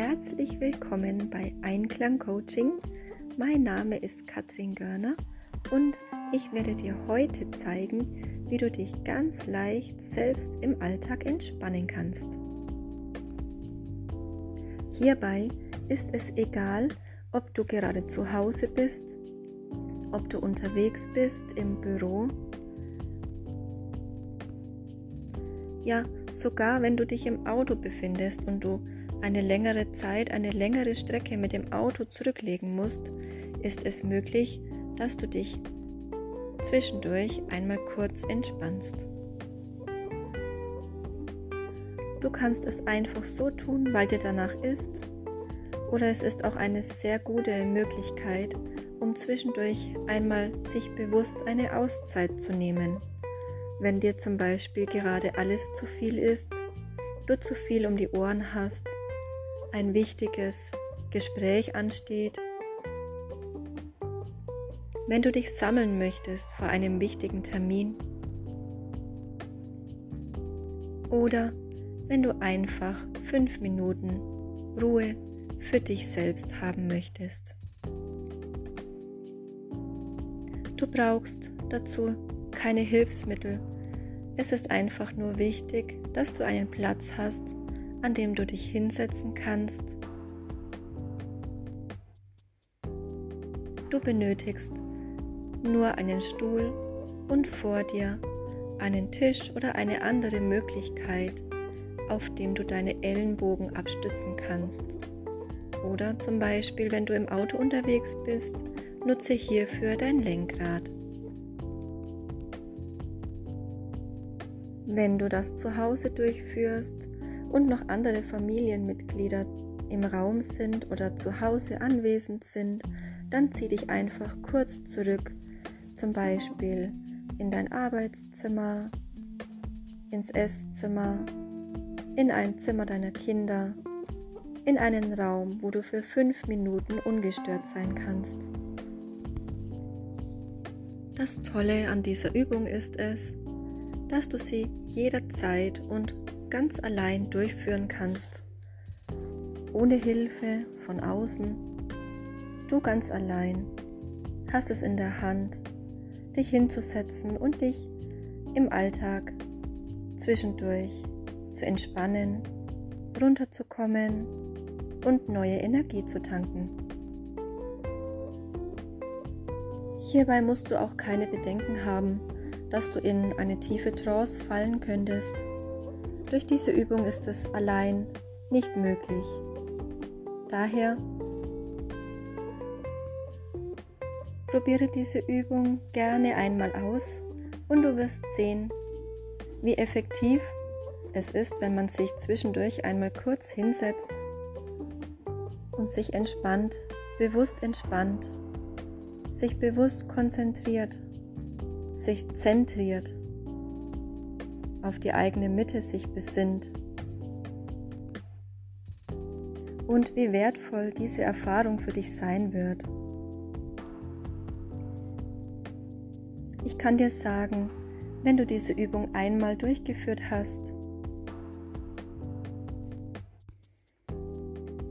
herzlich willkommen bei Einklang Coaching. Mein Name ist Katrin Görner und ich werde dir heute zeigen, wie du dich ganz leicht selbst im Alltag entspannen kannst. Hierbei ist es egal, ob du gerade zu Hause bist, ob du unterwegs bist im Büro, ja sogar wenn du dich im Auto befindest und du eine längere Zeit, eine längere Strecke mit dem Auto zurücklegen musst, ist es möglich, dass du dich zwischendurch einmal kurz entspannst. Du kannst es einfach so tun, weil dir danach ist, oder es ist auch eine sehr gute Möglichkeit, um zwischendurch einmal sich bewusst eine Auszeit zu nehmen. Wenn dir zum Beispiel gerade alles zu viel ist, du zu viel um die Ohren hast, ein wichtiges Gespräch ansteht, wenn du dich sammeln möchtest vor einem wichtigen Termin oder wenn du einfach fünf Minuten Ruhe für dich selbst haben möchtest. Du brauchst dazu keine Hilfsmittel. Es ist einfach nur wichtig, dass du einen Platz hast, an dem du dich hinsetzen kannst. Du benötigst nur einen Stuhl und vor dir einen Tisch oder eine andere Möglichkeit, auf dem du deine Ellenbogen abstützen kannst. Oder zum Beispiel, wenn du im Auto unterwegs bist, nutze hierfür dein Lenkrad. Wenn du das zu Hause durchführst, und noch andere Familienmitglieder im Raum sind oder zu Hause anwesend sind, dann zieh dich einfach kurz zurück, zum Beispiel in dein Arbeitszimmer, ins Esszimmer, in ein Zimmer deiner Kinder, in einen Raum, wo du für fünf Minuten ungestört sein kannst. Das Tolle an dieser Übung ist es, dass du sie jederzeit und ganz allein durchführen kannst. Ohne Hilfe von außen. Du ganz allein hast es in der Hand, dich hinzusetzen und dich im Alltag zwischendurch zu entspannen, runterzukommen und neue Energie zu tanken. Hierbei musst du auch keine Bedenken haben, dass du in eine tiefe Trance fallen könntest durch diese Übung ist es allein nicht möglich. Daher probiere diese Übung gerne einmal aus und du wirst sehen, wie effektiv es ist, wenn man sich zwischendurch einmal kurz hinsetzt und sich entspannt, bewusst entspannt, sich bewusst konzentriert, sich zentriert auf die eigene Mitte sich besinnt. Und wie wertvoll diese Erfahrung für dich sein wird. Ich kann dir sagen, wenn du diese Übung einmal durchgeführt hast,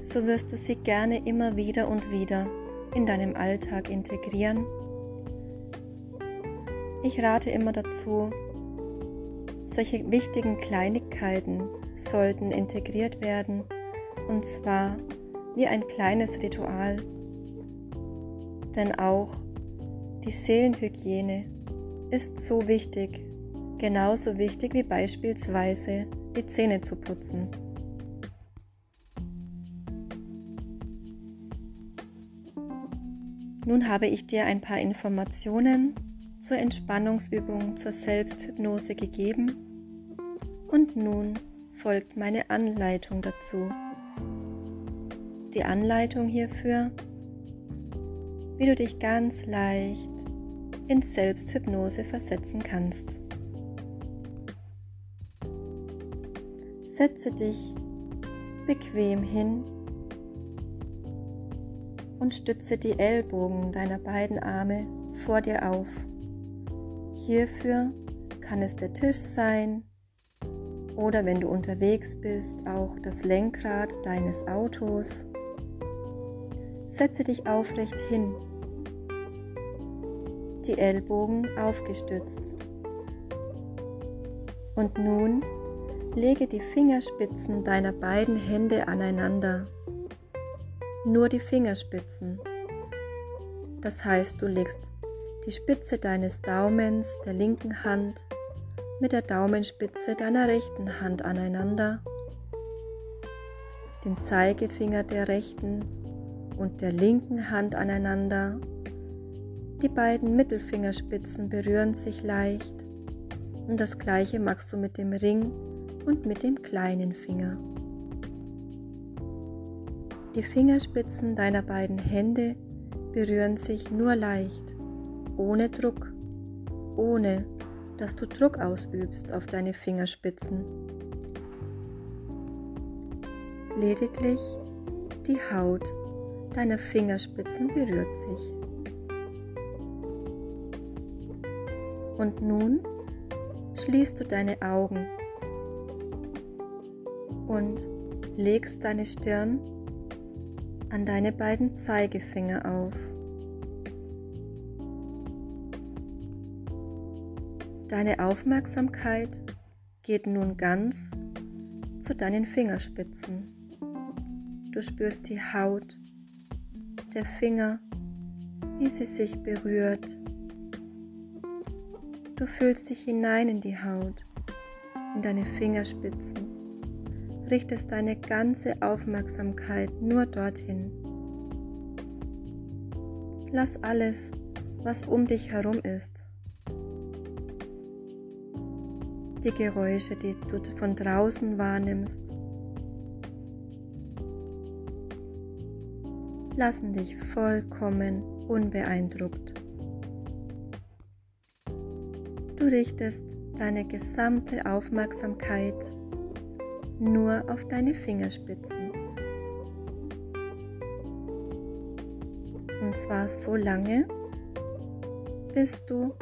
so wirst du sie gerne immer wieder und wieder in deinem Alltag integrieren. Ich rate immer dazu, solche wichtigen Kleinigkeiten sollten integriert werden, und zwar wie ein kleines Ritual. Denn auch die Seelenhygiene ist so wichtig, genauso wichtig wie beispielsweise die Zähne zu putzen. Nun habe ich dir ein paar Informationen zur Entspannungsübung zur Selbsthypnose gegeben und nun folgt meine Anleitung dazu. Die Anleitung hierfür, wie du dich ganz leicht in Selbsthypnose versetzen kannst. Setze dich bequem hin und stütze die Ellbogen deiner beiden Arme vor dir auf. Hierfür kann es der Tisch sein oder wenn du unterwegs bist, auch das Lenkrad deines Autos. Setze dich aufrecht hin, die Ellbogen aufgestützt. Und nun lege die Fingerspitzen deiner beiden Hände aneinander. Nur die Fingerspitzen. Das heißt, du legst die Spitze deines Daumens der linken Hand mit der Daumenspitze deiner rechten Hand aneinander, den Zeigefinger der rechten und der linken Hand aneinander. Die beiden Mittelfingerspitzen berühren sich leicht und das gleiche machst du mit dem Ring und mit dem kleinen Finger. Die Fingerspitzen deiner beiden Hände berühren sich nur leicht, ohne Druck, ohne dass du Druck ausübst auf deine Fingerspitzen. Lediglich die Haut deiner Fingerspitzen berührt sich. Und nun schließt du deine Augen und legst deine Stirn an deine beiden Zeigefinger auf. Deine Aufmerksamkeit geht nun ganz zu deinen Fingerspitzen. Du spürst die Haut der Finger, wie sie sich berührt. Du fühlst dich hinein in die Haut, in deine Fingerspitzen, richtest deine ganze Aufmerksamkeit nur dorthin. Lass alles, was um dich herum ist, die Geräusche, die du von draußen wahrnimmst, lassen dich vollkommen unbeeindruckt. Du richtest deine gesamte Aufmerksamkeit nur auf deine Fingerspitzen. Und zwar so lange, bis du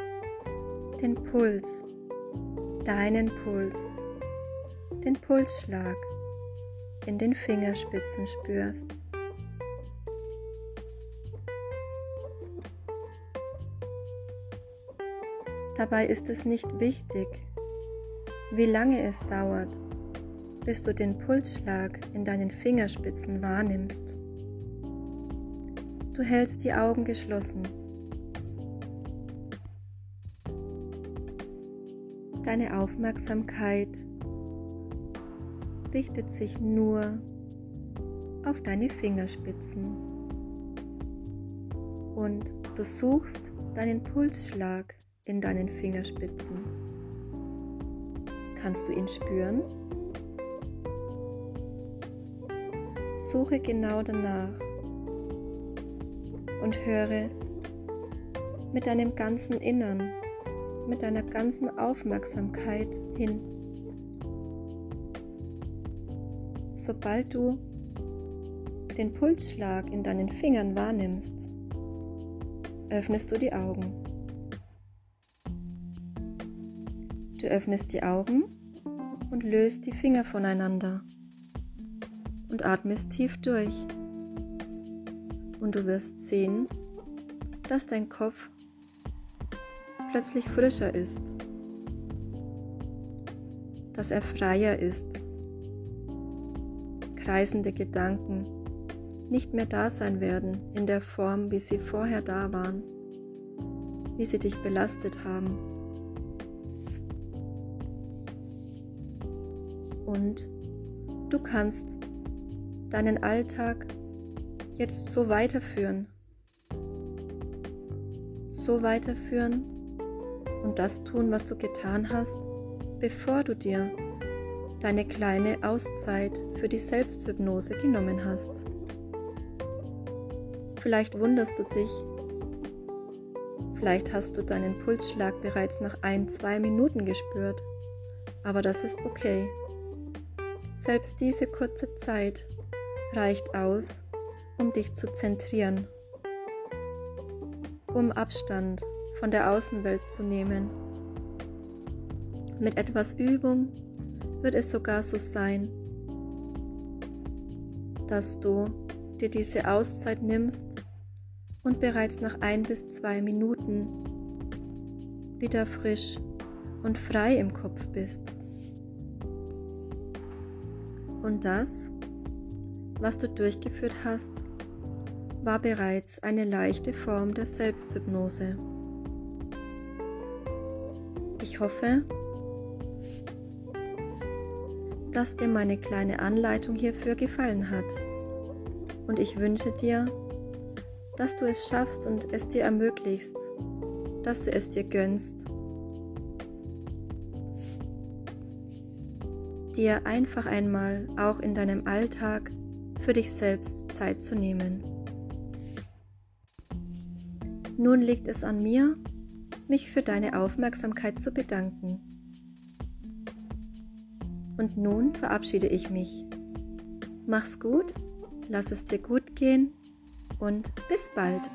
den Puls deinen Puls, den Pulsschlag in den Fingerspitzen spürst. Dabei ist es nicht wichtig, wie lange es dauert, bis du den Pulsschlag in deinen Fingerspitzen wahrnimmst. Du hältst die Augen geschlossen Deine Aufmerksamkeit richtet sich nur auf deine Fingerspitzen und du suchst deinen Pulsschlag in deinen Fingerspitzen. Kannst du ihn spüren? Suche genau danach und höre mit deinem ganzen Innern mit deiner ganzen Aufmerksamkeit hin. Sobald du den Pulsschlag in deinen Fingern wahrnimmst, öffnest du die Augen. Du öffnest die Augen und löst die Finger voneinander und atmest tief durch. Und du wirst sehen, dass dein Kopf plötzlich frischer ist, dass er freier ist, kreisende Gedanken nicht mehr da sein werden in der Form, wie sie vorher da waren, wie sie dich belastet haben. Und du kannst deinen Alltag jetzt so weiterführen, so weiterführen, und das tun, was du getan hast, bevor du dir deine kleine Auszeit für die Selbsthypnose genommen hast. Vielleicht wunderst du dich, vielleicht hast du deinen Pulsschlag bereits nach ein, zwei Minuten gespürt, aber das ist okay. Selbst diese kurze Zeit reicht aus, um dich zu zentrieren, um Abstand von der Außenwelt zu nehmen. Mit etwas Übung wird es sogar so sein, dass du dir diese Auszeit nimmst und bereits nach ein bis zwei Minuten wieder frisch und frei im Kopf bist. Und das, was du durchgeführt hast, war bereits eine leichte Form der Selbsthypnose. Ich hoffe, dass dir meine kleine Anleitung hierfür gefallen hat. Und ich wünsche dir, dass du es schaffst und es dir ermöglichst, dass du es dir gönnst, dir einfach einmal auch in deinem Alltag für dich selbst Zeit zu nehmen. Nun liegt es an mir, mich für deine Aufmerksamkeit zu bedanken. Und nun verabschiede ich mich. Mach's gut, lass es dir gut gehen und bis bald.